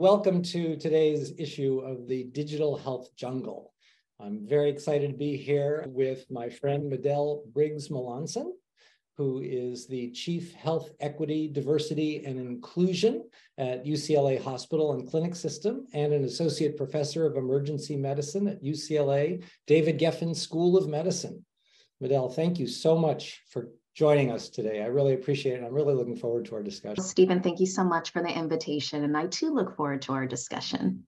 Welcome to today's issue of the Digital Health Jungle. I'm very excited to be here with my friend Medell Briggs Malonson, who is the Chief Health Equity, Diversity, and Inclusion at UCLA Hospital and Clinic System, and an Associate Professor of Emergency Medicine at UCLA David Geffen School of Medicine. Medell, thank you so much for joining us today. I really appreciate it. I'm really looking forward to our discussion. Steven, thank you so much for the invitation. And I too look forward to our discussion.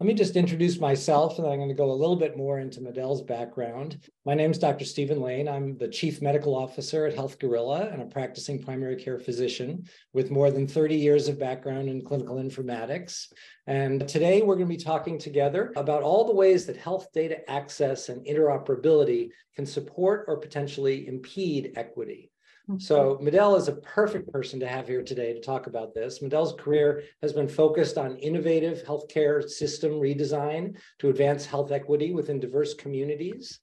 Let me just introduce myself, and then I'm going to go a little bit more into Medell's background. My name is Dr. Steven Lane. I'm the Chief Medical Officer at Health Gorilla and a practicing primary care physician with more than 30 years of background in clinical informatics. And today we're going to be talking together about all the ways that health data access and interoperability can support or potentially impede equity. So Medell is a perfect person to have here today to talk about this. Medell's career has been focused on innovative healthcare system redesign to advance health equity within diverse communities.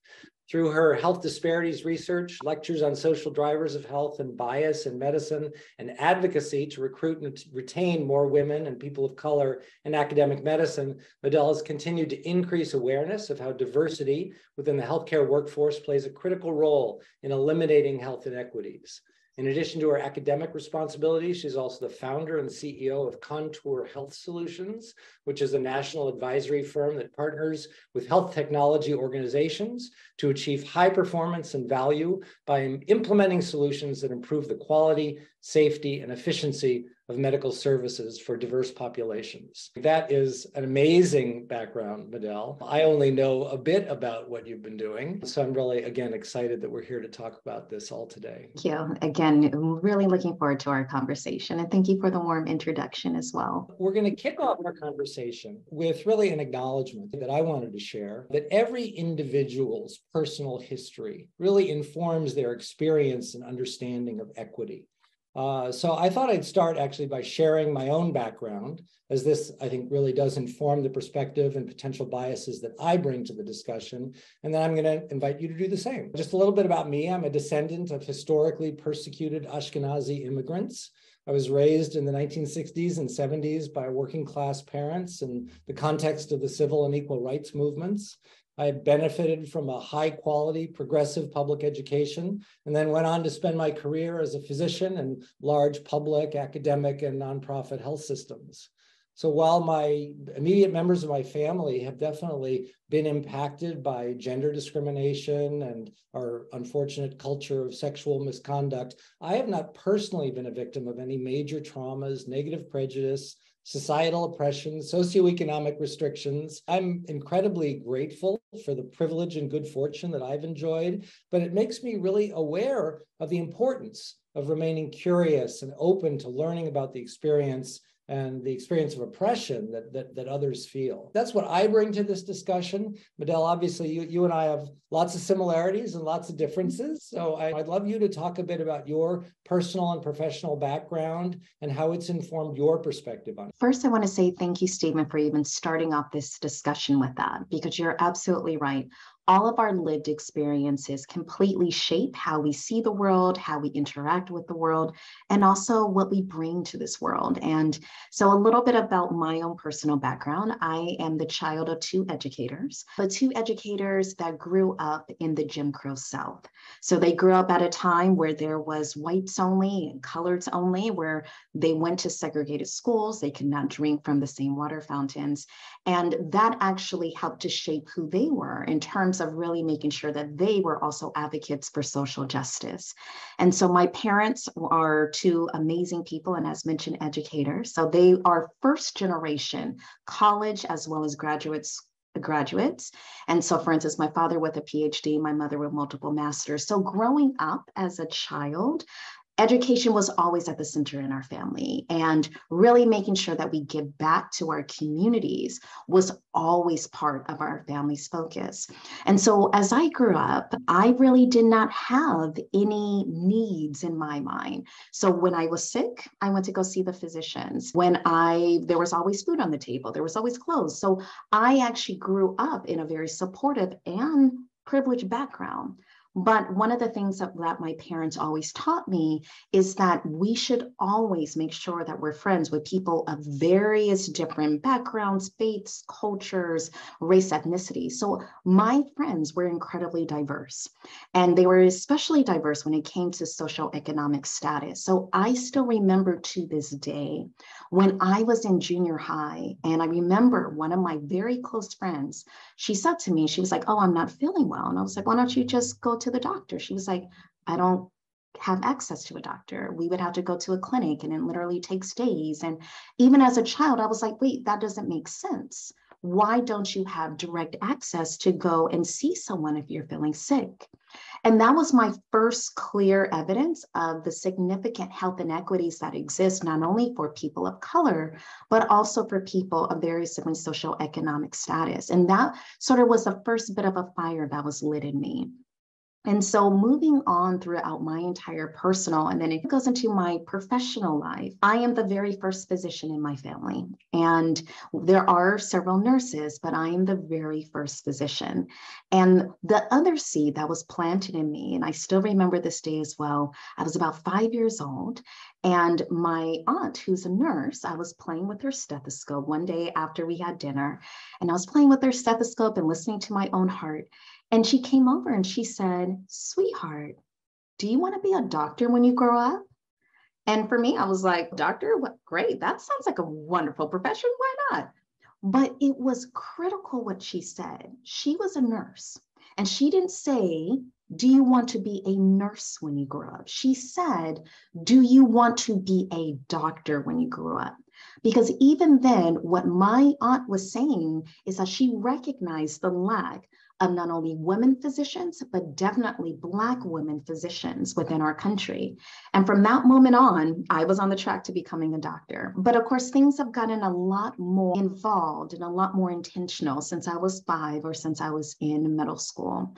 Through her health disparities research, lectures on social drivers of health and bias in medicine, and advocacy to recruit and retain more women and people of color in academic medicine, Medell has continued to increase awareness of how diversity within the healthcare workforce plays a critical role in eliminating health inequities. In addition to her academic responsibilities, she's also the founder and CEO of Contour Health Solutions, which is a national advisory firm that partners with health technology organizations to achieve high performance and value by implementing solutions that improve the quality, safety, and efficiency of medical services for diverse populations. That is an amazing background, Medell. I only know a bit about what you've been doing. So I'm really, again, excited that we're here to talk about this all today. Thank you. Again, really looking forward to our conversation. And thank you for the warm introduction as well. We're going to kick off our conversation with really an acknowledgement that I wanted to share that every individual's personal history really informs their experience and understanding of equity. Uh, so I thought I'd start actually by sharing my own background, as this I think really does inform the perspective and potential biases that I bring to the discussion. And then I'm going to invite you to do the same. Just a little bit about me. I'm a descendant of historically persecuted Ashkenazi immigrants. I was raised in the 1960s and 70s by working class parents in the context of the civil and equal rights movements. I benefited from a high quality progressive public education and then went on to spend my career as a physician in large public, academic, and nonprofit health systems. So while my immediate members of my family have definitely been impacted by gender discrimination and our unfortunate culture of sexual misconduct, I have not personally been a victim of any major traumas, negative prejudice, societal oppression, socioeconomic restrictions. I'm incredibly grateful for the privilege and good fortune that I've enjoyed, but it makes me really aware of the importance of remaining curious and open to learning about the experience and the experience of oppression that, that, that others feel. That's what I bring to this discussion. Medell, obviously, you, you and I have lots of similarities and lots of differences. So I, I'd love you to talk a bit about your personal and professional background and how it's informed your perspective on it. First, I want to say thank you, Steven, for even starting off this discussion with that, because you're absolutely right all of our lived experiences completely shape how we see the world, how we interact with the world, and also what we bring to this world. And so, a little bit about my own personal background I am the child of two educators, but two educators that grew up in the Jim Crow South. So, they grew up at a time where there was whites only and coloreds only, where they went to segregated schools, they could not drink from the same water fountains. And that actually helped to shape who they were in terms terms of really making sure that they were also advocates for social justice. And so my parents are two amazing people, and as mentioned, educators. So they are first generation college as well as graduates graduates. And so, for instance, my father with a PhD, my mother with multiple masters. So, growing up as a child, education was always at the center in our family and really making sure that we give back to our communities was always part of our family's focus. And so as i grew up i really did not have any needs in my mind. So when i was sick i went to go see the physicians. When i there was always food on the table there was always clothes. So i actually grew up in a very supportive and privileged background But one of the things that, that my parents always taught me is that we should always make sure that we're friends with people of various different backgrounds, faiths, cultures, race, ethnicity. So my friends were incredibly diverse. And they were especially diverse when it came to social economic status. So I still remember to this day when I was in junior high, and I remember one of my very close friends, she said to me, she was like, Oh, I'm not feeling well. And I was like, Why don't you just go to the doctor? She was like, I don't have access to a doctor. We would have to go to a clinic and it literally takes days. And even as a child, I was like, wait, that doesn't make sense. Why don't you have direct access to go and see someone if you're feeling sick? And that was my first clear evidence of the significant health inequities that exist, not only for people of color, but also for people of various different social economic status. And that sort of was the first bit of a fire that was lit in me. And so moving on throughout my entire personal, and then it goes into my professional life, I am the very first physician in my family. And there are several nurses, but I am the very first physician. And the other seed that was planted in me, and I still remember this day as well, I was about five years old. And my aunt, who's a nurse, I was playing with her stethoscope one day after we had dinner. And I was playing with her stethoscope and listening to my own heart. And she came over and she said, Sweetheart, do you want to be a doctor when you grow up? And for me, I was like, Doctor, what great. That sounds like a wonderful profession. Why not? But it was critical what she said. She was a nurse and she didn't say, Do you want to be a nurse when you grow up? She said, Do you want to be a doctor when you grow up? Because even then, what my aunt was saying is that she recognized the lack of not only women physicians, but definitely Black women physicians within our country. And from that moment on, I was on the track to becoming a doctor. But of course, things have gotten a lot more involved and a lot more intentional since I was five or since I was in middle school.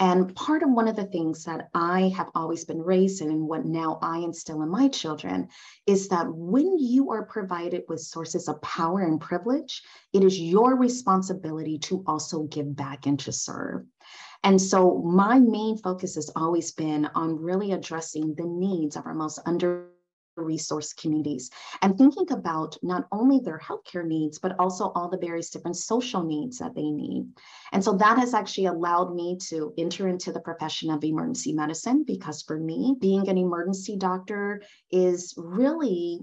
And part of one of the things that I have always been raised in, and what now I instill in my children, is that when you are provided with sources of power and privilege, it is your responsibility to also give back and to serve. And so my main focus has always been on really addressing the needs of our most under resource communities and thinking about not only their healthcare needs, but also all the various different social needs that they need. And so that has actually allowed me to enter into the profession of emergency medicine because for me, being an emergency doctor is really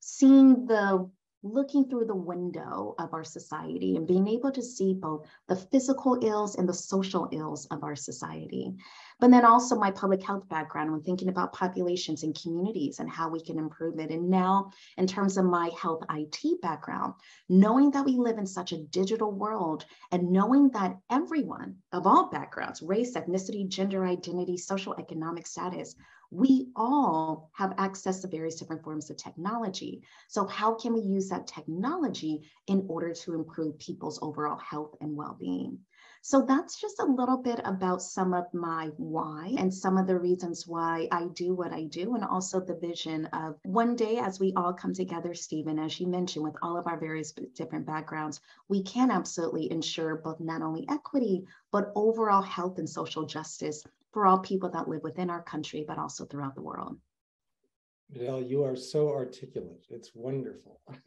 seeing the looking through the window of our society and being able to see both the physical ills and the social ills of our society. But then also my public health background when thinking about populations and communities and how we can improve it. And now, in terms of my health IT background, knowing that we live in such a digital world and knowing that everyone of all backgrounds, race, ethnicity, gender identity, social economic status, we all have access to various different forms of technology. So, how can we use that technology in order to improve people's overall health and well being? So, that's just a little bit about some of my why and some of the reasons why I do what I do, and also the vision of one day as we all come together, Steven, as you mentioned, with all of our various different backgrounds, we can absolutely ensure both not only equity, but overall health and social justice for all people that live within our country, but also throughout the world. Medell, you are so articulate. It's wonderful.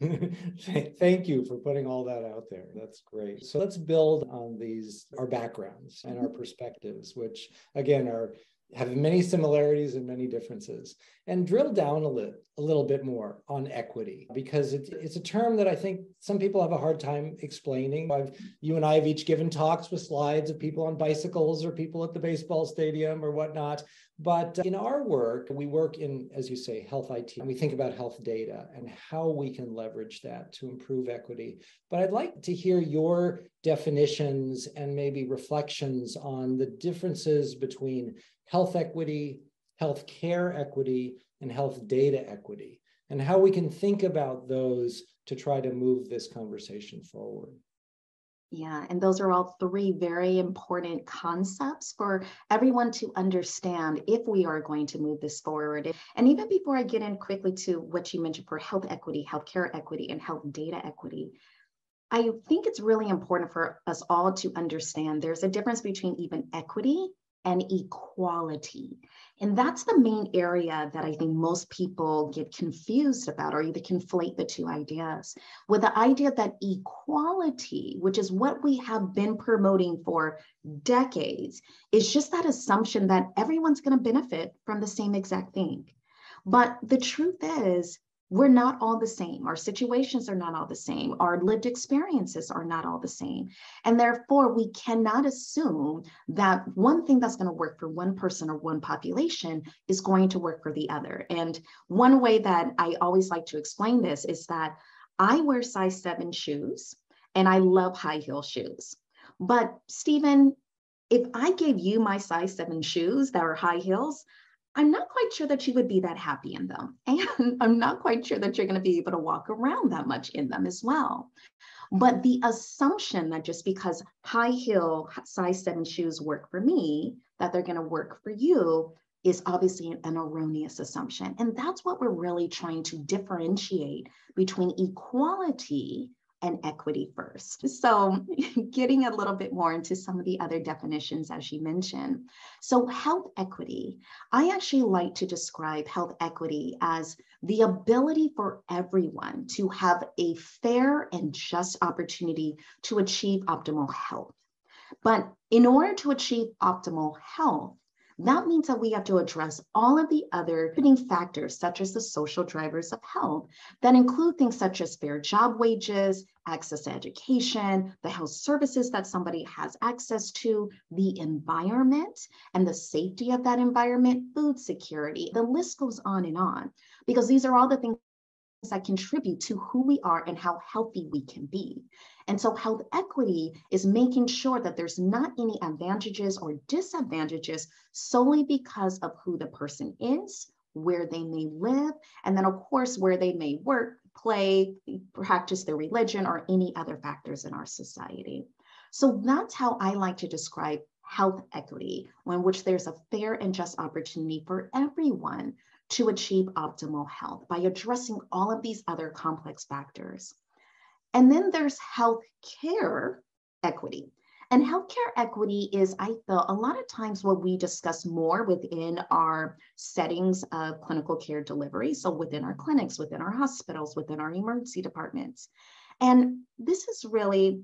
Thank you for putting all that out there. That's great. So let's build on these, our backgrounds and our perspectives, which again are have many similarities and many differences and drill down a little, a little bit more on equity because it's, it's a term that I think some people have a hard time explaining. I've, you and I have each given talks with slides of people on bicycles or people at the baseball stadium or whatnot. But in our work, we work in, as you say, health IT, and we think about health data and how we can leverage that to improve equity. But I'd like to hear your definitions and maybe reflections on the differences between health equity, health care equity, and health data equity, and how we can think about those to try to move this conversation forward. Yeah, and those are all three very important concepts for everyone to understand if we are going to move this forward. And even before I get in quickly to what you mentioned for health equity, healthcare equity, and health data equity, I think it's really important for us all to understand there's a difference between even equity and equality. And that's the main area that I think most people get confused about or either conflate the two ideas with the idea that equality, which is what we have been promoting for decades, is just that assumption that everyone's going to benefit from the same exact thing. But the truth is, we're not all the same. Our situations are not all the same. Our lived experiences are not all the same. And therefore, we cannot assume that one thing that's going to work for one person or one population is going to work for the other. And one way that I always like to explain this is that I wear size seven shoes and I love high heel shoes. But Steven, if I gave you my size seven shoes that are high heels, I'm not quite sure that you would be that happy in them. And I'm not quite sure that you're going to be able to walk around that much in them as well. But the assumption that just because high heel size seven shoes work for me, that they're going to work for you is obviously an erroneous assumption. And that's what we're really trying to differentiate between equality and equity first. So, getting a little bit more into some of the other definitions as you mentioned. So, health equity, I actually like to describe health equity as the ability for everyone to have a fair and just opportunity to achieve optimal health. But in order to achieve optimal health, that means that we have to address all of the other contributing factors, such as the social drivers of health, that include things such as fair job wages, access to education, the health services that somebody has access to, the environment and the safety of that environment, food security. The list goes on and on, because these are all the things that contribute to who we are and how healthy we can be. And so health equity is making sure that there's not any advantages or disadvantages solely because of who the person is, where they may live, and then of course where they may work, play, practice their religion, or any other factors in our society. So that's how I like to describe health equity, in which there's a fair and just opportunity for everyone to achieve optimal health by addressing all of these other complex factors. And then there's health care equity. And healthcare equity is, I feel, a lot of times what we discuss more within our settings of clinical care delivery. So within our clinics, within our hospitals, within our emergency departments. And this is really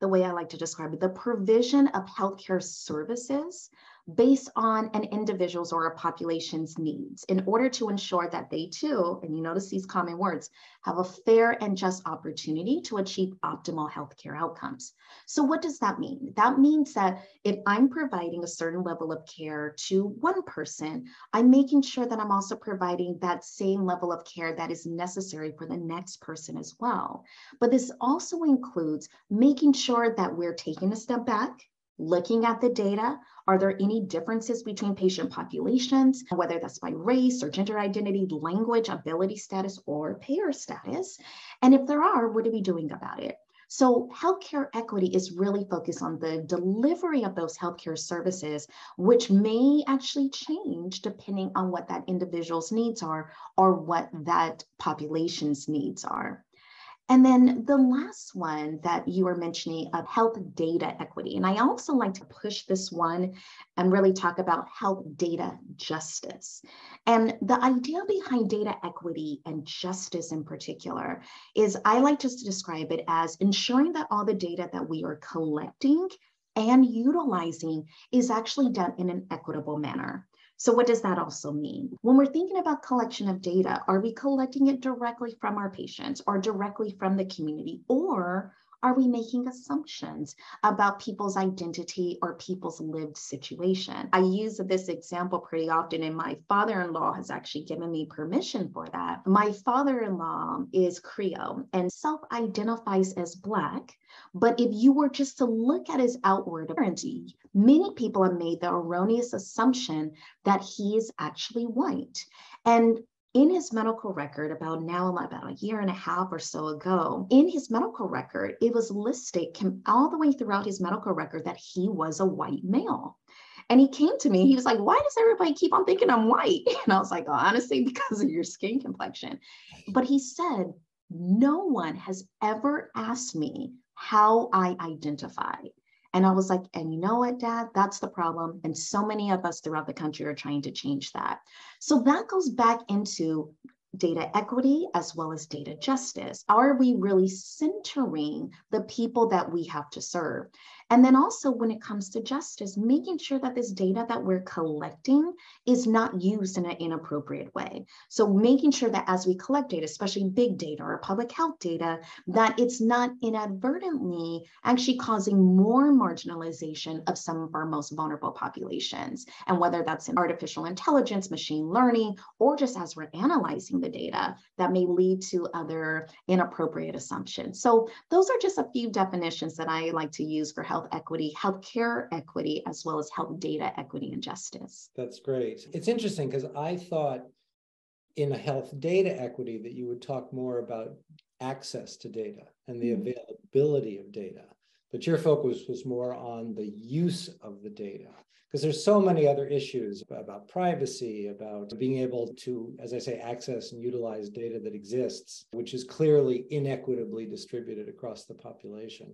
the way I like to describe it the provision of healthcare services based on an individual's or a population's needs in order to ensure that they too, and you notice these common words, have a fair and just opportunity to achieve optimal healthcare outcomes. So, what does that mean? That means that if I'm providing a certain level of care to one person, I'm making sure that I'm also providing that same level of care that is necessary for the next person as well. But this also includes making sure that we're taking a step back looking at the data, are there any differences between patient populations, whether that's by race or gender identity, language, ability status, or payer status? And if there are, what are we doing about it? So, healthcare equity is really focused on the delivery of those healthcare services, which may actually change depending on what that individual's needs are or what that population's needs are. And then the last one that you were mentioning of health data equity. And I also like to push this one and really talk about health data justice. And the idea behind data equity and justice in particular is I like just to describe it as ensuring that all the data that we are collecting and utilizing is actually done in an equitable manner. So what does that also mean? When we're thinking about collection of data, are we collecting it directly from our patients or directly from the community? Or are we making assumptions about people's identity or people's lived situation? I use this example pretty often, and my father in law has actually given me permission for that. My father in law is Creole and self identifies as Black. But if you were just to look at his outward appearance, many people have made the erroneous assumption that he is actually white. And in his medical record about now about a year and a half or so ago in his medical record it was listed all the way throughout his medical record that he was a white male. And he came to me he was like why does everybody keep on thinking i'm white? And i was like oh, honestly because of your skin complexion. But he said no one has ever asked me how i identify And I was like, and you know what, dad, that's the problem. And so many of us throughout the country are trying to change that. So that goes back into data equity as well as data justice? Are we really centering the people that we have to serve? And then also, when it comes to justice, making sure that this data that we're collecting is not used in an inappropriate way. So, making sure that as we collect data, especially big data or public health data, that it's not inadvertently actually causing more marginalization of some of our most vulnerable populations. And whether that's in artificial intelligence, machine learning, or just as we're analyzing the data, that may lead to other inappropriate assumptions. So, those are just a few definitions that I like to use for equity, healthcare equity, as well as health data equity and justice. That's great. It's interesting because I thought in a health data equity that you would talk more about access to data and the mm-hmm. availability of data. But your focus was more on the use of the data because there's so many other issues about privacy, about being able to, as I say, access and utilize data that exists, which is clearly inequitably distributed across the population.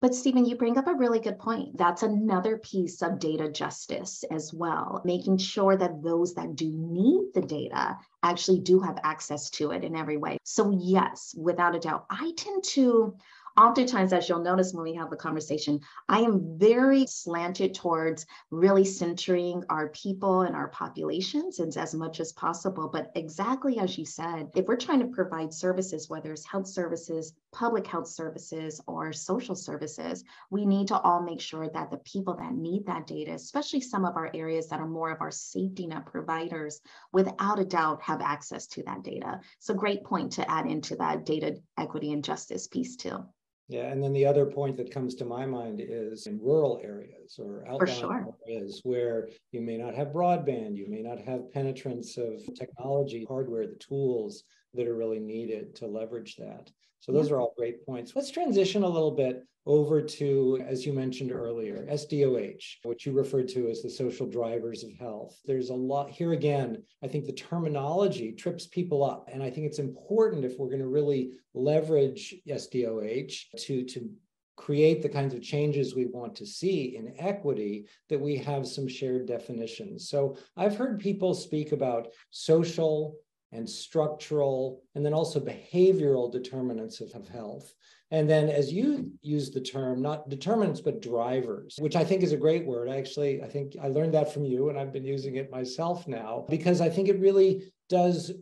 But Steven, you bring up a really good point. That's another piece of data justice as well, making sure that those that do need the data actually do have access to it in every way. So, yes, without a doubt, I tend to oftentimes, as you'll notice when we have the conversation, I am very slanted towards really centering our people and our populations and as much as possible. But exactly as you said, if we're trying to provide services, whether it's health services, public health services, or social services, we need to all make sure that the people that need that data, especially some of our areas that are more of our safety net providers, without a doubt have access to that data. So, great point to add into that data equity and justice piece, too. Yeah, and then the other point that comes to my mind is in rural areas or outlying sure. areas where you may not have broadband, you may not have penetrance of technology, hardware, the tools that are really needed to leverage that. So those yeah. are all great points. Let's transition a little bit over to, as you mentioned earlier, SDOH, which you referred to as the social drivers of health. There's a lot here again. I think the terminology trips people up. And I think it's important if we're going to really leverage SDOH to, to create the kinds of changes we want to see in equity that we have some shared definitions. So I've heard people speak about social and structural and then also behavioral determinants of, of health. And then, as you use the term, not determinants, but drivers, which I think is a great word. I Actually, I think I learned that from you, and I've been using it myself now because I think it really does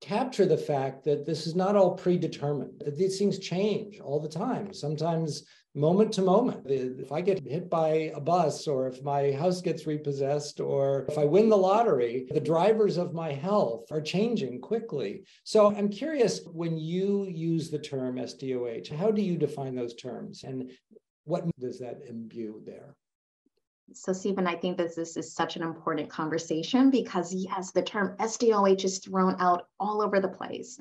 capture the fact that this is not all predetermined, that these things change all the time. Sometimes moment to moment. If I get hit by a bus, or if my house gets repossessed, or if I win the lottery, the drivers of my health are changing quickly. So I'm curious when you use the term SDOH, how do you define those terms and what does that imbue there? So, Steven, I think that this is such an important conversation because, yes, the term SDOH is thrown out all over the place.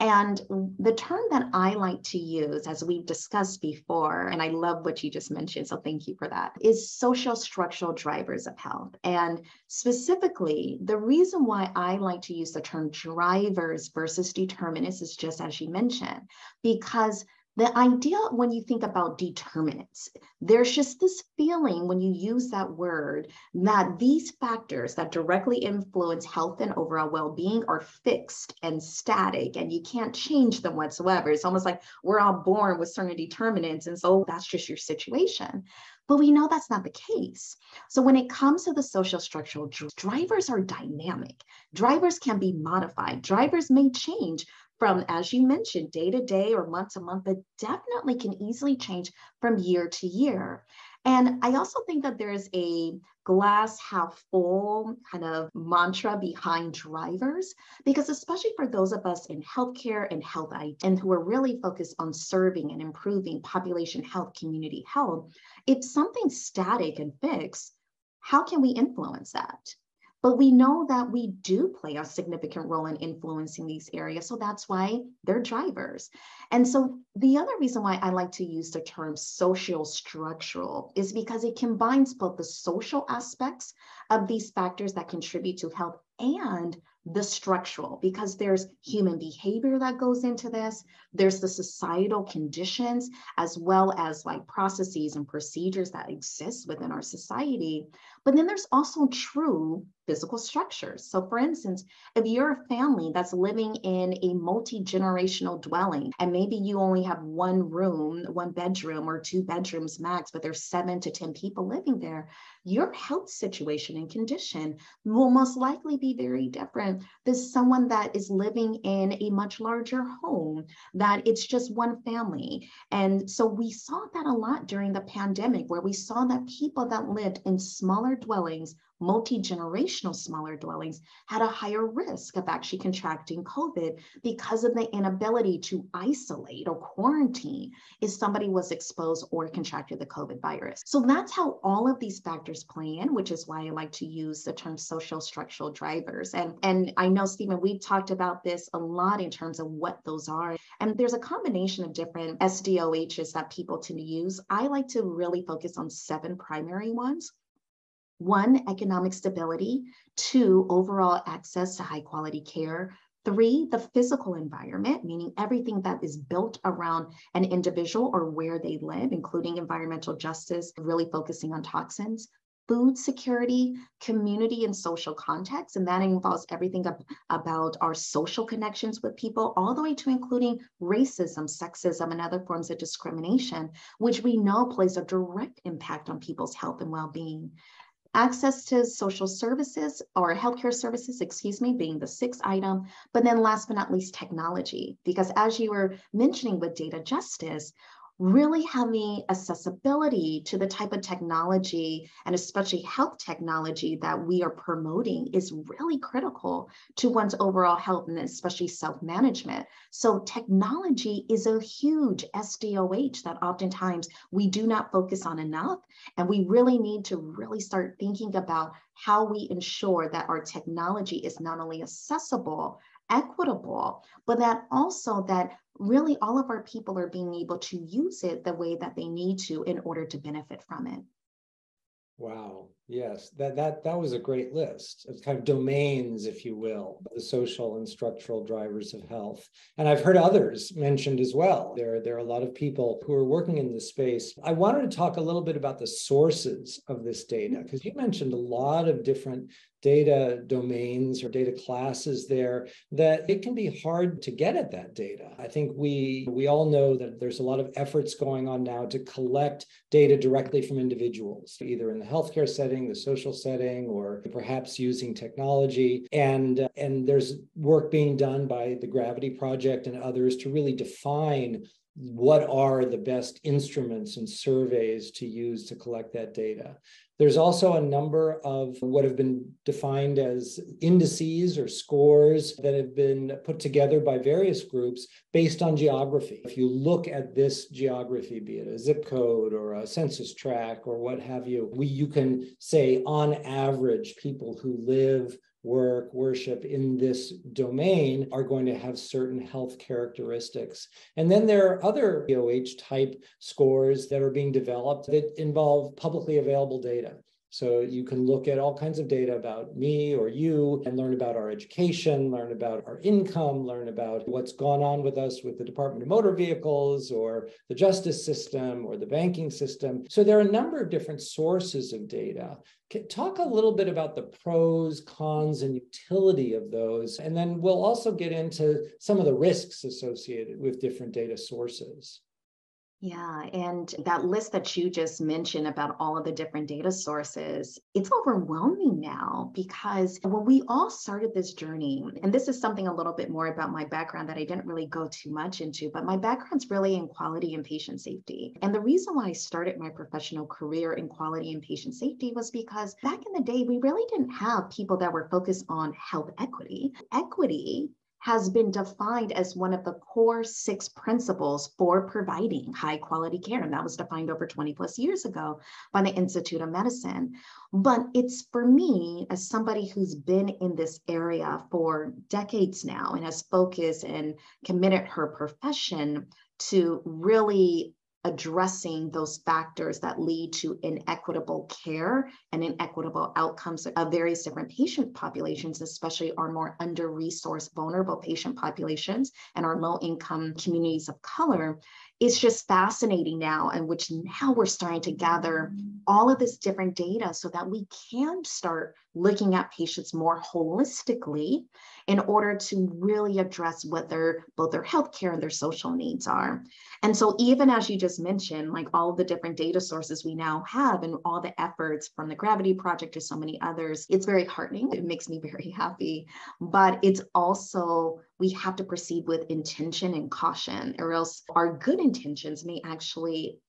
And the term that I like to use, as we've discussed before, and I love what you just mentioned, so thank you for that, is social structural drivers of health. And specifically, the reason why I like to use the term drivers versus determinants is just as you mentioned, because the idea when you think about determinants, there's just this feeling when you use that word that these factors that directly influence health and overall well being are fixed and static and you can't change them whatsoever. It's almost like we're all born with certain determinants. And so that's just your situation. But we know that's not the case. So when it comes to the social structural drivers are dynamic. Drivers can be modified. Drivers may change from, as you mentioned, day to day or month to month, but definitely can easily change from year to year. And I also think that there's a glass half full kind of mantra behind drivers, because especially for those of us in healthcare and health and who are really focused on serving and improving population health, community health, if something's static and fixed, how can we influence that? But we know that we do play a significant role in influencing these areas. So that's why they're drivers. And so the other reason why I like to use the term social structural is because it combines both the social aspects of these factors that contribute to health and the structural because there's human behavior that goes into this there's the societal conditions as well as like processes and procedures that exist within our society but then there's also true physical structures. So, for instance, if you're a family that's living in a multi generational dwelling, and maybe you only have one room, one bedroom, or two bedrooms max, but there's seven to 10 people living there, your health situation and condition will most likely be very different than someone that is living in a much larger home, that it's just one family. And so we saw that a lot during the pandemic, where we saw that people that lived in smaller dwellings multi generational smaller dwellings had a higher risk of actually contracting COVID because of the inability to isolate or quarantine if somebody was exposed or contracted the COVID virus. So that's how all of these factors play in, which is why I like to use the term social structural drivers. And, and I know, Steven, we've talked about this a lot in terms of what those are. And there's a combination of different SDOHs that people tend to use. I like to really focus on seven primary ones. One, economic stability. Two, overall access to high quality care. Three, the physical environment, meaning everything that is built around an individual or where they live, including environmental justice, really focusing on toxins. Food security, community and social context, and that involves everything about our social connections with people, all the way to including racism, sexism, and other forms of discrimination, which we know plays a direct impact on people's health and well being. Access to social services or healthcare services, excuse me, being the sixth item. But then last but not least, technology. Because as you were mentioning with data justice, really having accessibility to the type of technology and especially health technology that we are promoting is really critical to one's overall health and especially self-management. So technology is a huge SDOH that oftentimes we do not focus on enough. And we really need to really start thinking about how we ensure that our technology is not only accessible, equitable, but that also that really all of our people are being able to use it the way that they need to in order to benefit from it. Wow. Yes, that that that was a great list of kind of domains, if you will, the social and structural drivers of health. And I've heard others mentioned as well. There, there are a lot of people who are working in this space. I wanted to talk a little bit about the sources of this data, mm-hmm. because you mentioned a lot of different data domains or data classes there that it can be hard to get at that data. I think we we all know that there's a lot of efforts going on now to collect data directly from individuals, either in the healthcare setting, the social setting, or perhaps using technology. And and there's work being done by the Gravity Project and others to really define what are the best instruments and surveys to use to collect that data. There's also a number of what have been defined as indices or scores that have been put together by various groups based on geography. If you look at this geography, be it a zip code or a census tract or what have you, we, you can say on average, people who live work, worship in this domain are going to have certain health characteristics. And then there are other POH type scores that are being developed that involve publicly available data. So you can look at all kinds of data about me or you and learn about our education, learn about our income, learn about what's gone on with us with the Department of Motor Vehicles or the justice system or the banking system. So there are a number of different sources of data. Talk a little bit about the pros, cons, and utility of those. And then we'll also get into some of the risks associated with different data sources. Yeah, and that list that you just mentioned about all of the different data sources, it's overwhelming now because when we all started this journey, and this is something a little bit more about my background that I didn't really go too much into, but my background's really in quality and patient safety. And the reason why I started my professional career in quality and patient safety was because back in the day, we really didn't have people that were focused on health equity. Equity has been defined as one of the core six principles for providing high quality care. And that was defined over 20 plus years ago by the Institute of Medicine. But it's for me, as somebody who's been in this area for decades now and has focused and committed her profession to really addressing those factors that lead to inequitable care and inequitable outcomes of various different patient populations, especially our more under resourced, vulnerable patient populations and our low income communities of color. It's just fascinating now, and which now we're starting to gather all of this different data so that we can start looking at patients more holistically in order to really address what their both their healthcare and their social needs are. And so even as you just mentioned, like all the different data sources we now have and all the efforts from the Gravity Project to so many others, it's very heartening. It makes me very happy. But it's also we have to proceed with intention and caution, or else our good intentions may actually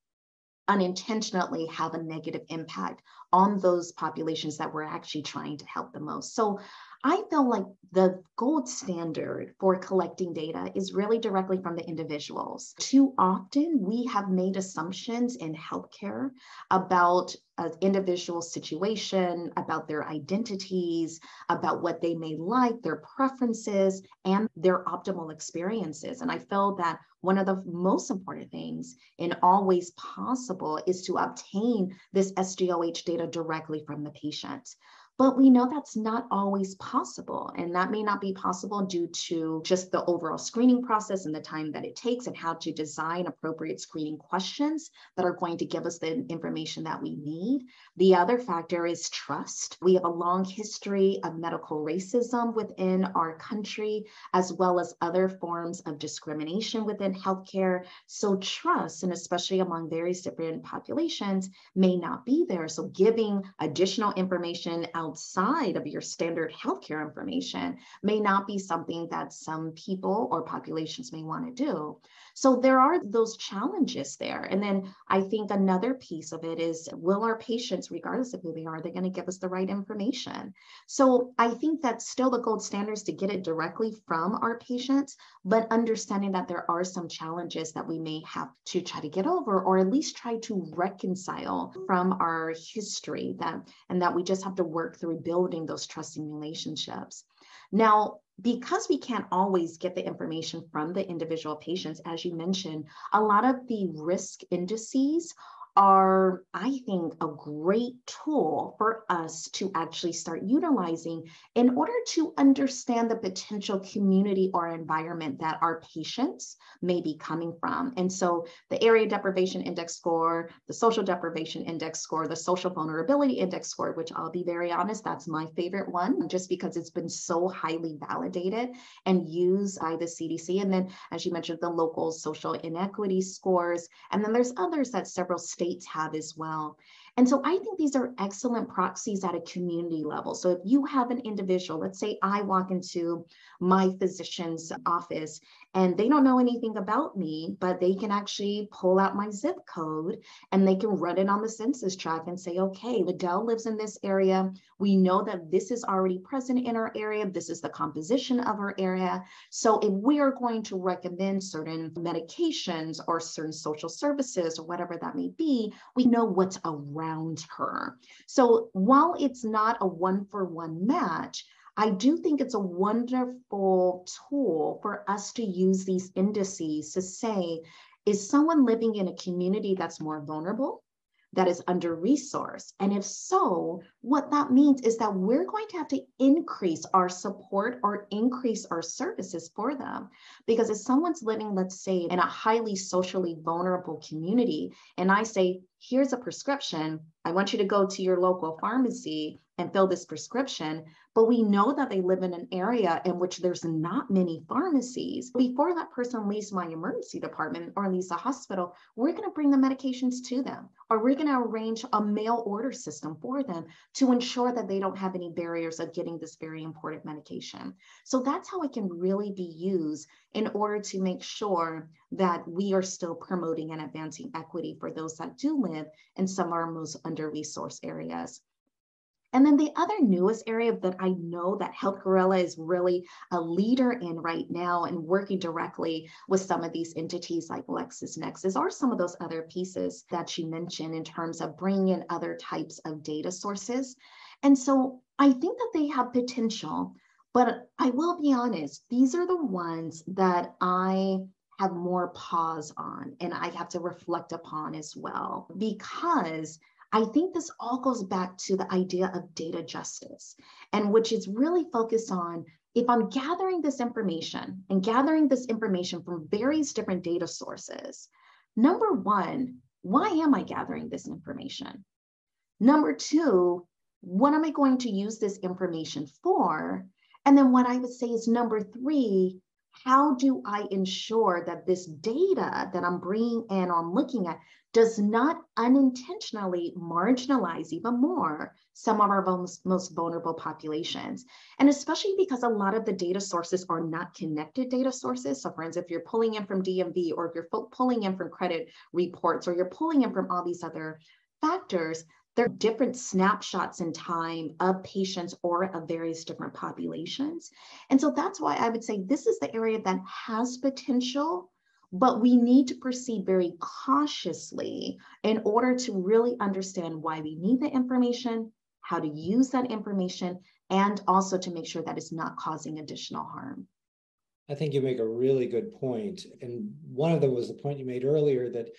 unintentionally have a negative impact on those populations that we're actually trying to help the most. So I feel like the gold standard for collecting data is really directly from the individuals. Too often, we have made assumptions in healthcare about an individual situation, about their identities, about what they may like, their preferences, and their optimal experiences. And I feel that one of the most important things in all ways possible is to obtain this SDOH data directly from the patient. But we know that's not always possible. And that may not be possible due to just the overall screening process and the time that it takes and how to design appropriate screening questions that are going to give us the information that we need. The other factor is trust. We have a long history of medical racism within our country, as well as other forms of discrimination within healthcare. So, trust, and especially among various different populations, may not be there. So, giving additional information out outside of your standard healthcare information may not be something that some people or populations may want to do. So there are those challenges there. And then I think another piece of it is will our patients, regardless of who they are, are they going to give us the right information? So I think that's still the gold standards to get it directly from our patients, but understanding that there are some challenges that we may have to try to get over or at least try to reconcile from our history that and that we just have to work through building those trusting relationships. Now, because we can't always get the information from the individual patients, as you mentioned, a lot of the risk indices are, I think, a great tool for us to actually start utilizing in order to understand the potential community or environment that our patients may be coming from. And so the area deprivation index score, the social deprivation index score, the social vulnerability index score, which I'll be very honest, that's my favorite one, just because it's been so highly validated and used by the CDC. And then, as you mentioned, the local social inequity scores. And then there's others that several states have as well. And so I think these are excellent proxies at a community level. So if you have an individual, let's say I walk into my physician's office and they don't know anything about me, but they can actually pull out my zip code and they can run it on the census tract and say, okay, Medell lives in this area. We know that this is already present in our area. This is the composition of our area. So if we are going to recommend certain medications or certain social services or whatever that may be, we know what's around her. So while it's not a one for one match, I do think it's a wonderful tool for us to use these indices to say, is someone living in a community that's more vulnerable? that is under resourced? And if so, what that means is that we're going to have to increase our support or increase our services for them. Because if someone's living, let's say, in a highly socially vulnerable community, and I say, here's a prescription, I want you to go to your local pharmacy and fill this prescription. But we know that they live in an area in which there's not many pharmacies. Before that person leaves my emergency department or leaves the hospital, we're going to bring the medications to them, or we're going to arrange a mail order system for them to ensure that they don't have any barriers of getting this very important medication. So that's how it can really be used in order to make sure that we are still promoting and advancing equity for those that do live in some of our most under resourced areas. And then the other newest area that I know that Health Gorilla is really a leader in right now and working directly with some of these entities like LexisNexis are some of those other pieces that you mentioned in terms of bringing in other types of data sources. And so I think that they have potential, but I will be honest, these are the ones that I have more pause on and I have to reflect upon as well because I think this all goes back to the idea of data justice, and which is really focused on if I'm gathering this information and gathering this information from various different data sources, number one, why am I gathering this information? Number two, what am I going to use this information for? And then what I would say is number three, how do I ensure that this data that I'm bringing in or I'm looking at does not unintentionally marginalize even more some of our most, most vulnerable populations. And especially because a lot of the data sources are not connected data sources. So, friends, if you're pulling in from DMV or if you're pulling in from credit reports or you're pulling in from all these other factors, there are different snapshots in time of patients or of various different populations. And so that's why I would say this is the area that has potential but we need to proceed very cautiously in order to really understand why we need the information, how to use that information, and also to make sure that it's not causing additional harm. I think you make a really good point. And one of them was the point you made earlier that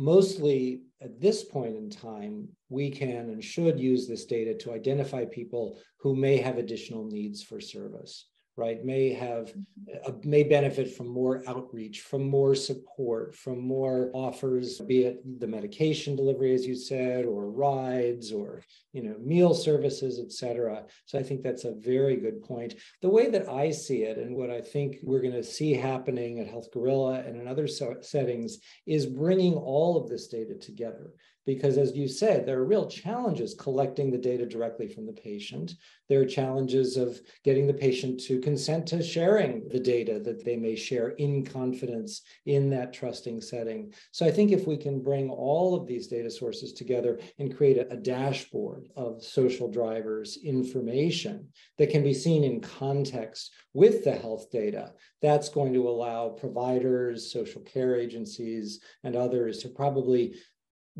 mostly at this point in time, we can and should use this data to identify people who may have additional needs for service right may have mm-hmm. uh, may benefit from more outreach from more support from more offers be it the medication delivery as you said or rides or you know meal services etc so i think that's a very good point. The way that i see it and what i think we're going to see happening at health gorilla and in other so- settings is bringing all of this data together because as you said there are real challenges collecting the data directly from the patient there are challenges of getting the patient to consent to sharing the data that they may share in confidence in that trusting setting. So I think if we can bring all of these data sources together and create a, a dashboard of social drivers information that can be seen in context with the health data, that's going to allow providers, social care agencies, and others to probably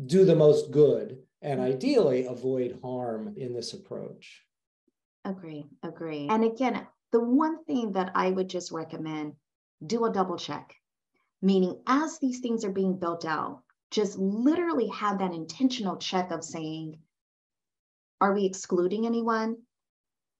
do the most good and ideally avoid harm in this approach. Agree, agree. And again, the one thing that I would just recommend do a double check, meaning as these things are being built out, just literally have that intentional check of saying, are we excluding anyone?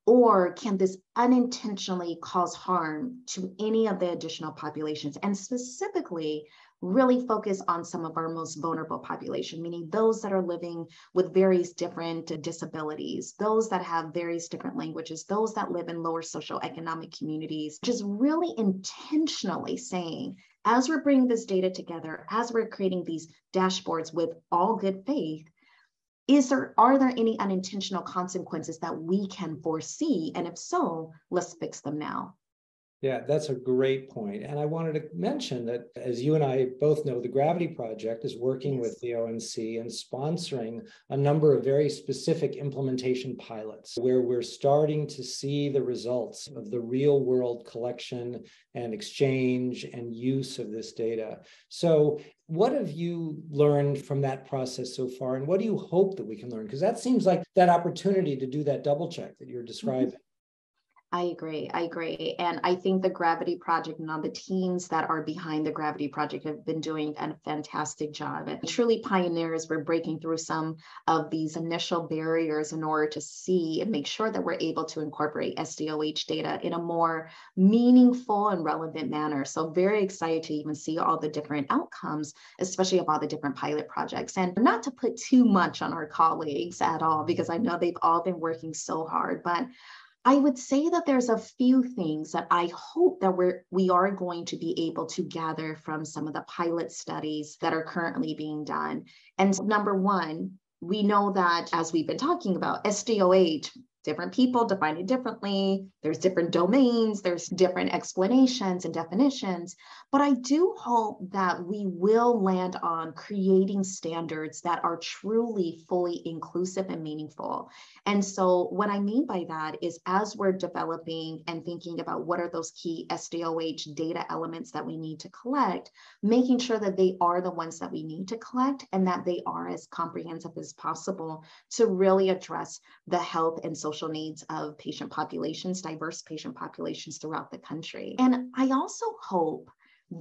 Or can this unintentionally cause harm to any of the additional populations? And specifically, really focus on some of our most vulnerable population, meaning those that are living with various different disabilities, those that have various different languages, those that live in lower socioeconomic communities, just really intentionally saying, as we're bringing this data together, as we're creating these dashboards with all good faith, is there are there any unintentional consequences that we can foresee? And if so let's fix them now yeah, that's a great point. And I wanted to mention that, as you and I both know, the Gravity Project is working yes. with the ONC and sponsoring a number of very specific implementation pilots where we're starting to see the results of the real world collection and exchange and use of this data. So, what have you learned from that process so far? And what do you hope that we can learn? Because that seems like that opportunity to do that double check that you're mm-hmm. describing. Mm-hmm. I agree. I agree. And I think the Gravity Project and all the teams that are behind the Gravity Project have been doing a fantastic job. And truly pioneers, we're breaking through some of these initial barriers in order to see and make sure that we're able to incorporate SDOH data in a more meaningful and relevant manner. So very excited to even see all the different outcomes, especially of all the different pilot projects. And not to put too much on our colleagues at all, because I know they've all been working so hard, but I would say that there's a few things that I hope that we're we are going to be able to gather from some of the pilot studies that are currently being done. And number one, we know that as we've been talking about, SDOH different people define it differently. There's different domains, there's different explanations and definitions. But I do hope that we will land on creating standards that are truly fully inclusive and meaningful. And so, what I mean by that is as we're developing and thinking about what are those key SDOH data elements that we need to collect, making sure that they are the ones that we need to collect and that they are as comprehensive as possible to really address the health and social social needs of patient populations, diverse patient populations throughout the country. And I also hope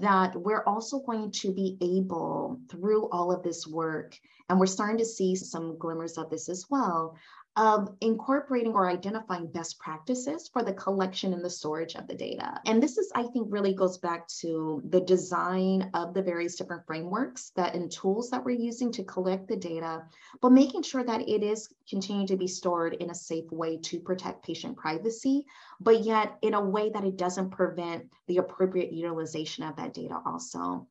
that we're also going to be able, through all of this work, and we're starting to see some glimmers of this as well, of incorporating or identifying best practices for the collection and the storage of the data. And this is, I think, really goes back to the design of the various different frameworks that and tools that we're using to collect the data, but making sure that it is continuing to be stored in a safe way to protect patient privacy, but yet in a way that it doesn't prevent the appropriate utilization of that data also.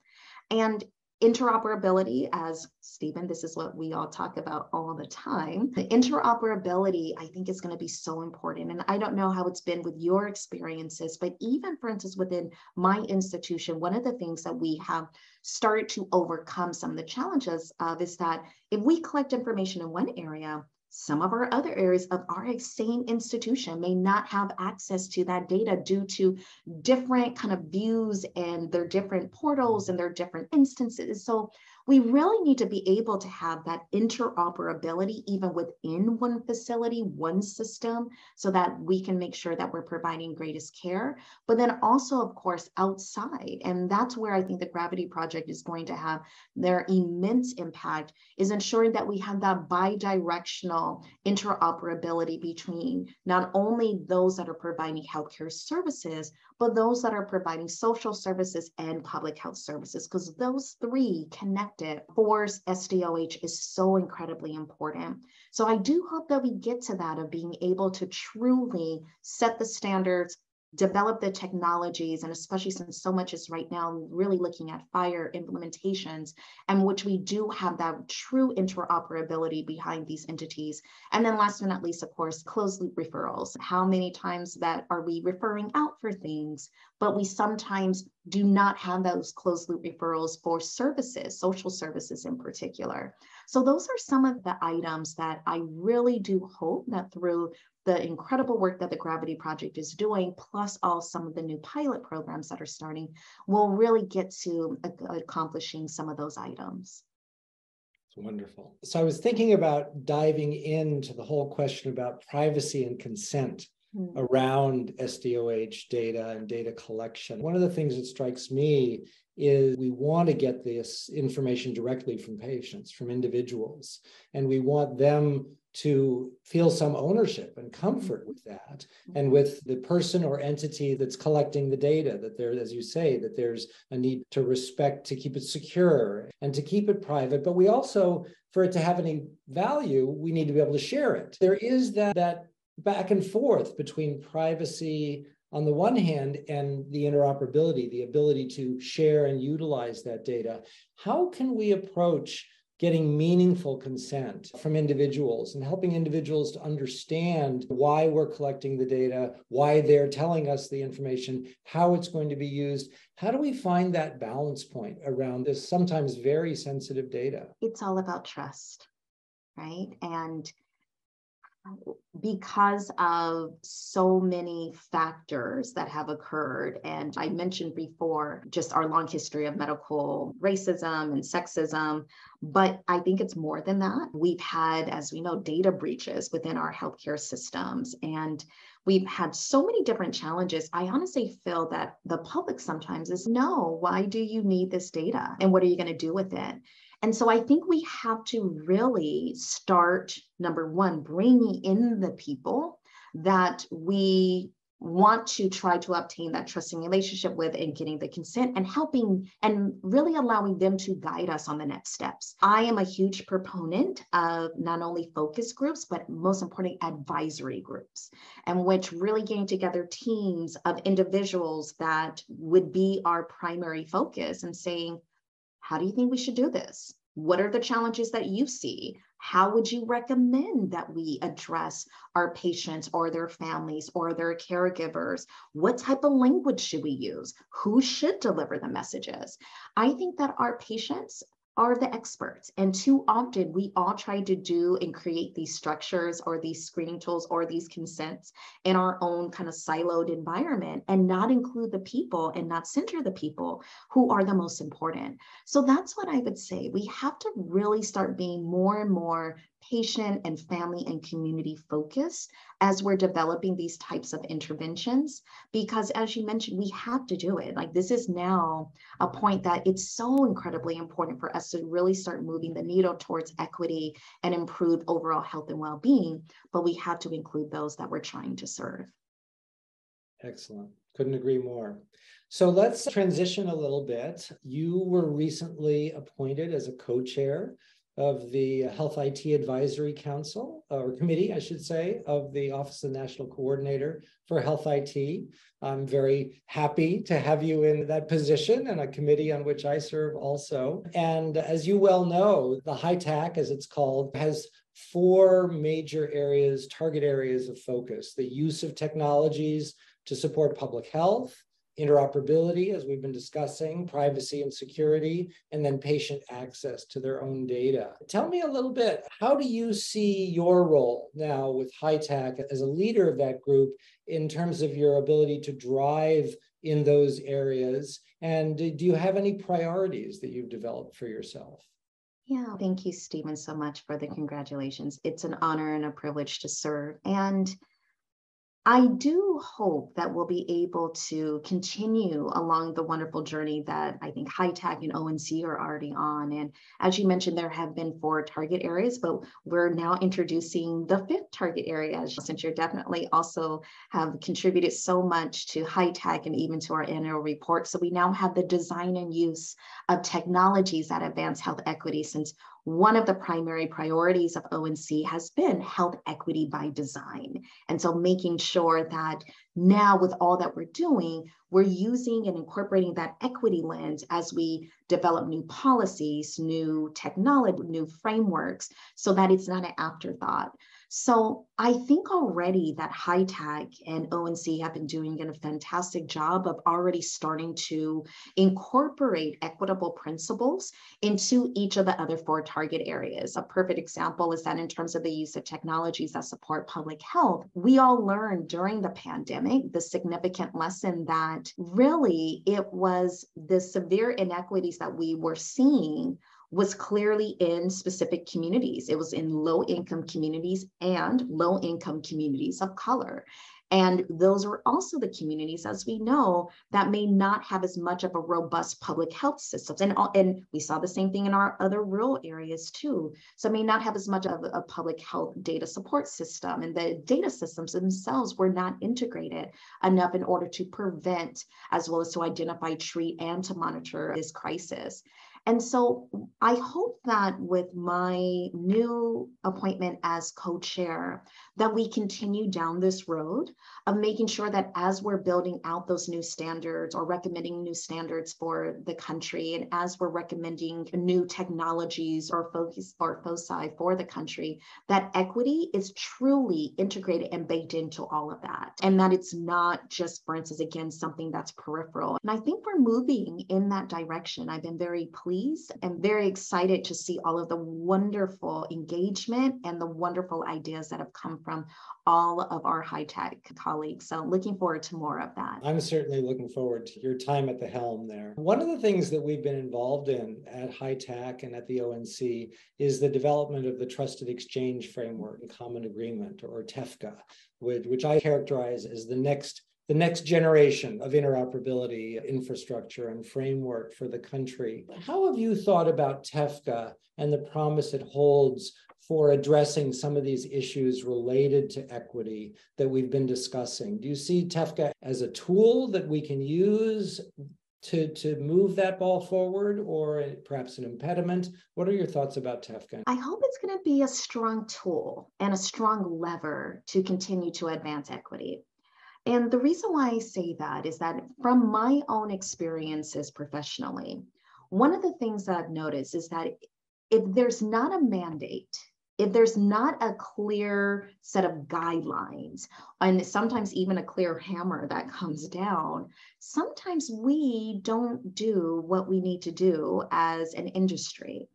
And interoperability as Steven this is what we all talk about all the time. The interoperability i think is going to be so important and i don't know how it's been with your experiences but even for instance within my institution one of the things that we have started to overcome some of the challenges of is that if we collect information in one area some of our other areas of our same institution may not have access to that data due to different kind of views and their different portals and their different instances. So we really need to be able to have that interoperability even within one facility, one system, so that we can make sure that we're providing greatest care. But then also, of course, outside. And that's where I think the Gravity Project is going to have their immense impact is ensuring that we have that bi-directional interoperability between not only those that are providing healthcare services, but those that are providing social services and public health services, because those three force SDOH is so incredibly important. So I do hope that we get to that of being able to truly set the standards, develop the technologies, and especially since so much is right now really looking at FHIR implementations, and which we do have that true interoperability behind these entities. And then last but not least, of course, closed loop referrals. How many times that are we referring out for things, but we sometimes do not have those closed loop referrals for services, social services in particular. So those are some of the items that I really do hope that through the incredible work that the Gravity Project is doing, plus all some of the new pilot programs that are starting, will really get to accomplishing some of those items. It's wonderful. So I was thinking about diving into the whole question about privacy and consent mm. around SDOH data and data collection. One of the things that strikes me is we want to get this information directly from patients, from individuals, and we want them to feel some ownership and comfort with that and with the person or entity that's collecting the data that there as you say that there's a need to respect to keep it secure and to keep it private but we also for it to have any value we need to be able to share it there is that that back and forth between privacy on the one hand and the interoperability, the ability to share and utilize that data. How can we approach getting meaningful consent from individuals and helping individuals to understand why we're collecting the data, why they're telling us the information, how it's going to be used. How do we find that balance point around this sometimes very sensitive data? It's all about trust, right? And because of so many factors that have occurred. And I mentioned before just our long history of medical racism and sexism. But I think it's more than that. We've had, as we know, data breaches within our healthcare systems. And we've had so many different challenges. I honestly feel that the public sometimes is no, why do you need this data? And what are you going to do with it? And so I think we have to really start, number one, bringing in the people that we want to try to obtain that trusting relationship with and getting the consent and helping and really allowing them to guide us on the next steps. I am a huge proponent of not only focus groups, but most importantly, advisory groups, and which really getting together teams of individuals that would be our primary focus and saying, how do you think we should do this? What are the challenges that you see? How would you recommend that we address our patients or their families or their caregivers? What type of language should we use? Who should deliver the messages? I think that our patients are the experts. And too often we all try to do and create these structures or these screening tools or these consents in our own kind of siloed environment and not include the people and not center the people who are the most important. So that's what I would say. We have to really start being more and more patient and family and community focused as we're developing these types of interventions. Because as you mentioned we have to do it. Like this is now a point that it's so incredibly important for us to really start moving the needle towards equity and improve overall health and well-being but we have to include those that we're trying to serve. Excellent. Couldn't agree more. So let's transition a little bit. You were recently appointed as a co-chair of the Health IT Advisory Council, or committee, I should say, of the Office of National Coordinator for Health IT. I'm very happy to have you in that position and a committee on which I serve also. And as you well know, the HITAC, as it's called, has four major areas, target areas of focus the use of technologies to support public health, interoperability, as we've been discussing, privacy and security, and then patient access to their own data. Tell me a little bit, how do you see your role now with HITAC as a leader of that group in terms of your ability to drive in those areas? And do you have any priorities that you've developed for yourself? Yeah, thank you, Steven, so much for the congratulations. It's an honor and a privilege to serve. And I do hope that we'll be able to continue along the wonderful journey that I think HITAC and ONC are already on. And as you mentioned, there have been four target areas, but we're now introducing the fifth target area, since you're definitely also have contributed so much to HITAC and even to our annual report. So we now have the design and use of technologies that advance health equity, since one of the primary priorities of ONC has been health equity by design. And so making sure that now with all that we're doing, we're using and incorporating that equity lens as we develop new policies, new technology, new frameworks, so that it's not an afterthought. So I think already that HITAC and ONC have been doing a fantastic job of already starting to incorporate equitable principles into each of the other four target areas. A perfect example is that in terms of the use of technologies that support public health, we all learned during the pandemic the significant lesson that really it was the severe inequities that we were seeing was clearly in specific communities. It was in low income communities and low income communities of color. And those are also the communities, as we know, that may not have as much of a robust public health systems. And, and we saw the same thing in our other rural areas too. So may not have as much of a public health data support system. And the data systems themselves were not integrated enough in order to prevent, as well as to identify, treat, and to monitor this crisis. And so I hope that with my new appointment as co-chair, that we continue down this road of making sure that as we're building out those new standards or recommending new standards for the country, and as we're recommending new technologies or focus or foci for the country, that equity is truly integrated and baked into all of that. And that it's not just, for instance, again, something that's peripheral. And I think we're moving in that direction. I've been very pleased and very excited to see all of the wonderful engagement and the wonderful ideas that have come from all of our HITAC colleagues. So looking forward to more of that. I'm certainly looking forward to your time at the helm there. One of the things that we've been involved in at HITAC and at the ONC is the development of the Trusted Exchange Framework and Common Agreement, or TEFCA, which, which I characterize as the next the next generation of interoperability infrastructure and framework for the country. How have you thought about TEFCA and the promise it holds for addressing some of these issues related to equity that we've been discussing? Do you see TEFCA as a tool that we can use to, to move that ball forward or perhaps an impediment? What are your thoughts about TEFCA? I hope it's going to be a strong tool and a strong lever to continue to advance equity. And the reason why I say that is that from my own experiences professionally, one of the things that I've noticed is that if there's not a mandate if there's not a clear set of guidelines and sometimes even a clear hammer that comes down, sometimes we don't do what we need to do as an industry.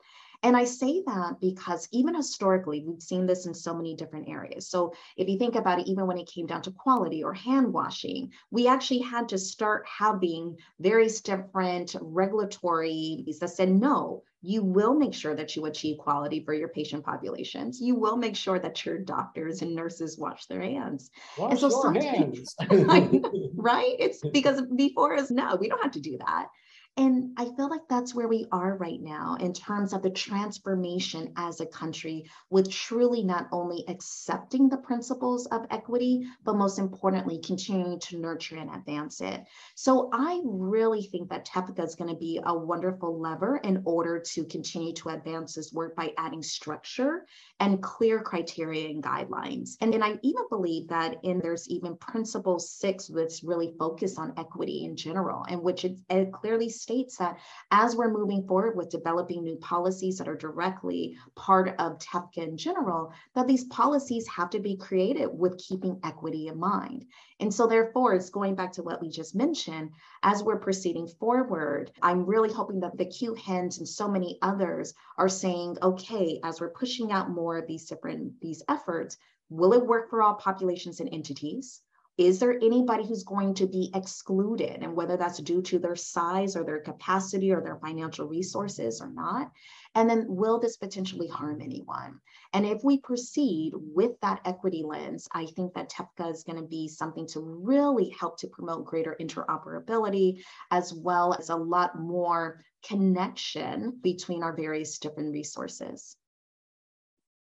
And I say that because even historically, we've seen this in so many different areas. So if you think about it, even when it came down to quality or hand washing, we actually had to start having various different regulatory that said, no, you will make sure that you achieve quality for your patient populations. You will make sure that your doctors and nurses wash their hands. Wash and so your hands. right? It's because before is no, we don't have to do that. And I feel like that's where we are right now in terms of the transformation as a country, with truly not only accepting the principles of equity, but most importantly, continuing to nurture and advance it. So I really think that TEFCA is going to be a wonderful lever in order to continue to advance this work by adding structure and clear criteria and guidelines. And, and I even believe that in there's even principle six that's really focused on equity in general, and which it, it clearly states that as we're moving forward with developing new policies that are directly part of TEFCA in general, that these policies have to be created with keeping equity in mind. And so therefore, it's going back to what we just mentioned, as we're proceeding forward, I'm really hoping that the QHINs and so many others are saying, okay, as we're pushing out more of these different, these efforts, will it work for all populations and entities? Is there anybody who's going to be excluded? And whether that's due to their size or their capacity or their financial resources or not? And then will this potentially harm anyone? And if we proceed with that equity lens, I think that TEFCA is going to be something to really help to promote greater interoperability, as well as a lot more connection between our various different resources.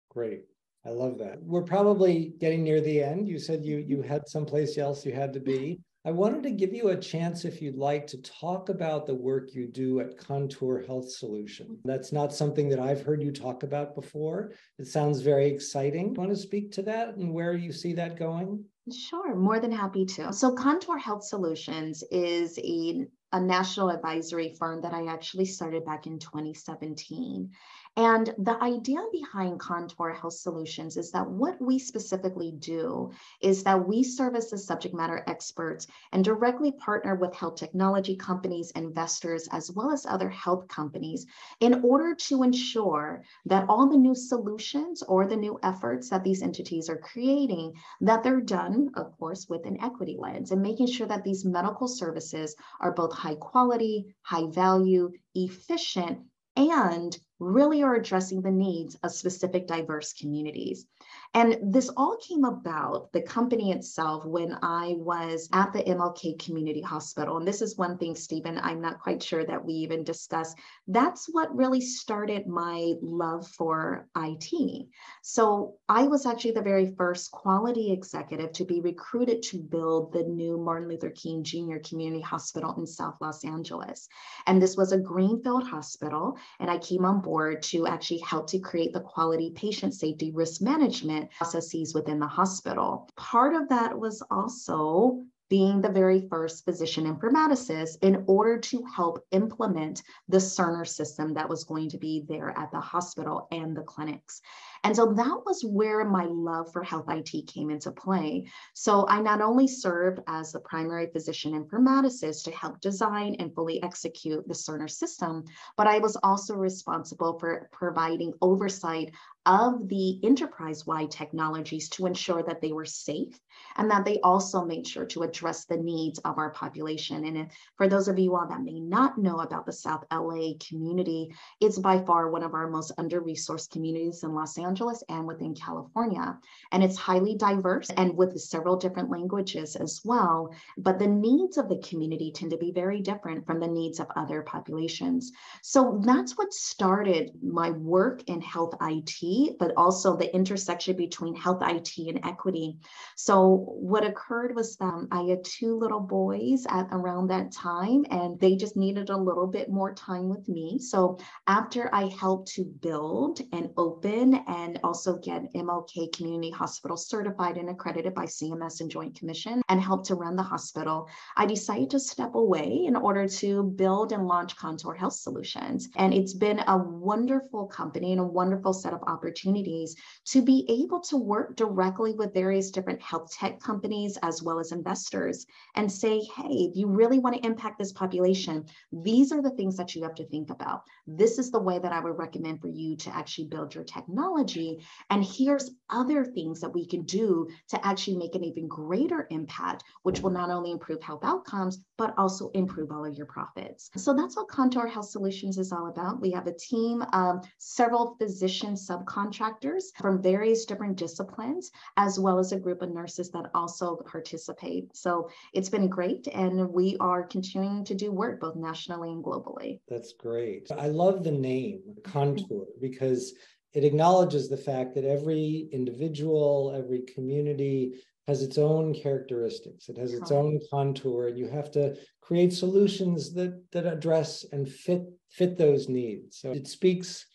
Great. I love that. We're probably getting near the end. You said you you had someplace else you had to be. I wanted to give you a chance, if you'd like, to talk about the work you do at Contour Health Solution. That's not something that I've heard you talk about before. It sounds very exciting. Want to speak to that and where you see that going? Sure, more than happy to. So, Contour Health Solutions is a, a national advisory firm that I actually started back in 2017. And the idea behind Contour Health Solutions is that what we specifically do is that we serve as the subject matter experts and directly partner with health technology companies, investors, as well as other health companies in order to ensure that all the new solutions or the new efforts that these entities are creating, that they're done, of course, with an equity lens and making sure that these medical services are both high quality, high value, efficient, and really are addressing the needs of specific diverse communities. And this all came about, the company itself, when I was at the MLK Community Hospital. And this is one thing, Steven, I'm not quite sure that we even discussed. That's what really started my love for IT. So I was actually the very first quality executive to be recruited to build the new Martin Luther King Jr. Community Hospital in South Los Angeles. And this was a greenfield hospital. And I came on board to actually help to create the quality patient safety risk management processes within the hospital. Part of that was also being the very first physician informaticist in order to help implement the Cerner system that was going to be there at the hospital and the clinics. And so that was where my love for health IT came into play. So I not only served as the primary physician informaticist to help design and fully execute the Cerner system, but I was also responsible for providing oversight of the enterprise-wide technologies to ensure that they were safe and that they also made sure to address the needs of our population. And for those of you all that may not know about the South LA community, it's by far one of our most under-resourced communities in Los Angeles and within California. And it's highly diverse and with several different languages as well. But the needs of the community tend to be very different from the needs of other populations. So that's what started my work in health IT but also the intersection between health IT and equity. So what occurred was um, I had two little boys at around that time, and they just needed a little bit more time with me. So after I helped to build and open and also get MLK Community Hospital certified and accredited by CMS and Joint Commission and helped to run the hospital, I decided to step away in order to build and launch Contour Health Solutions. And it's been a wonderful company and a wonderful set of opportunities to be able to work directly with various different health tech companies as well as investors and say, hey, if you really want to impact this population, these are the things that you have to think about. This is the way that I would recommend for you to actually build your technology. And here's other things that we can do to actually make an even greater impact, which will not only improve health outcomes, but also improve all of your profits. So that's what Contour Health Solutions is all about. We have a team of several physician subcontractors from various different disciplines, as well as a group of nurses that also participate. So it's been great, and we are continuing to do work both nationally and globally. That's great. I love the name Contour mm-hmm. because it acknowledges the fact that every individual, every community has its own characteristics. It has its own contour, and you have to create solutions that that address and fit fit those needs. So it speaks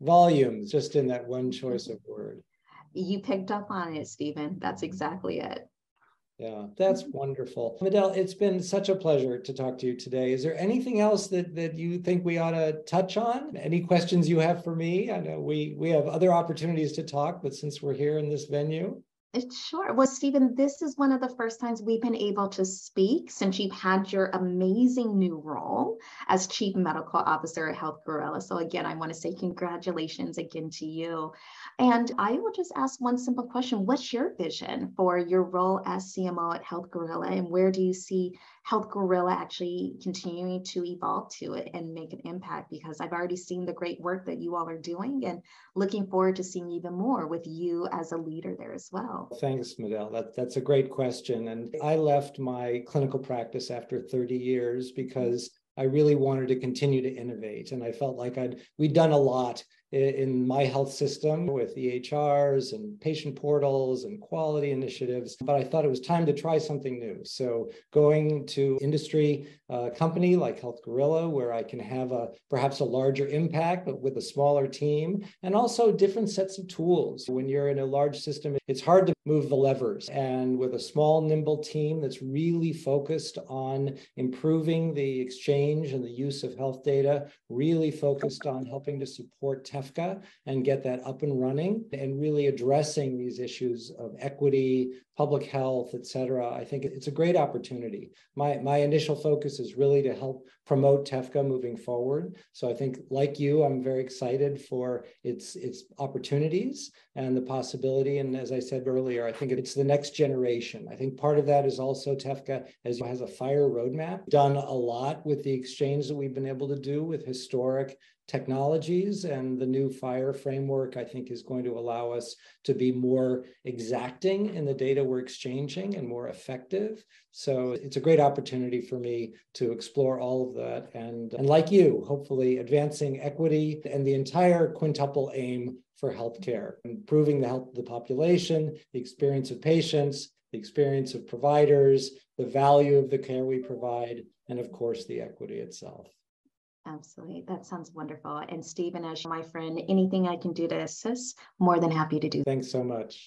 volumes just in that one choice of word. You picked up on it, Steven. That's exactly it. Yeah, that's mm-hmm. wonderful. Medell, it's been such a pleasure to talk to you today. Is there anything else that, that you think we ought to touch on? Any questions you have for me? I know we we have other opportunities to talk, but since we're here in this venue. Sure. Well, Steven, this is one of the first times we've been able to speak since you've had your amazing new role as Chief Medical Officer at Health Gorilla. So, again, I want to say congratulations again to you. And I will just ask one simple question What's your vision for your role as CMO at Health Gorilla, and where do you see Health Gorilla actually continuing to evolve to it and make an impact? Because I've already seen the great work that you all are doing and looking forward to seeing even more with you as a leader there as well. Thanks, Medell. That, that's a great question. And I left my clinical practice after 30 years because I really wanted to continue to innovate. And I felt like I'd we'd done a lot in my health system with EHRs and patient portals and quality initiatives, but I thought it was time to try something new. So going to industry uh, company like Health Gorilla, where I can have a perhaps a larger impact, but with a smaller team, and also different sets of tools. When you're in a large system, it's hard to move the levers. And with a small, nimble team that's really focused on improving the exchange and the use of health data, really focused on helping to support TEFCA and get that up and running and really addressing these issues of equity, public health, et cetera, I think it's a great opportunity. My, my initial focus is really to help promote TEFCA moving forward. So I think, like you, I'm very excited for its, its opportunities and the possibility. And as I said earlier, I think it's the next generation. I think part of that is also TEFCA as has a FHIR roadmap, done a lot with the exchange that we've been able to do with historic technologies and the new FHIR framework i think is going to allow us to be more exacting in the data we're exchanging and more effective. So it's a great opportunity for me to explore all of that. And and like you hopefully advancing equity and the entire quintuple aim for healthcare improving the health of the population the experience of patients the experience of providers the value of the care we provide and of course the equity itself Absolutely. That sounds wonderful. And Steven, as my friend, anything I can do to assist, more than happy to do. Thanks so much.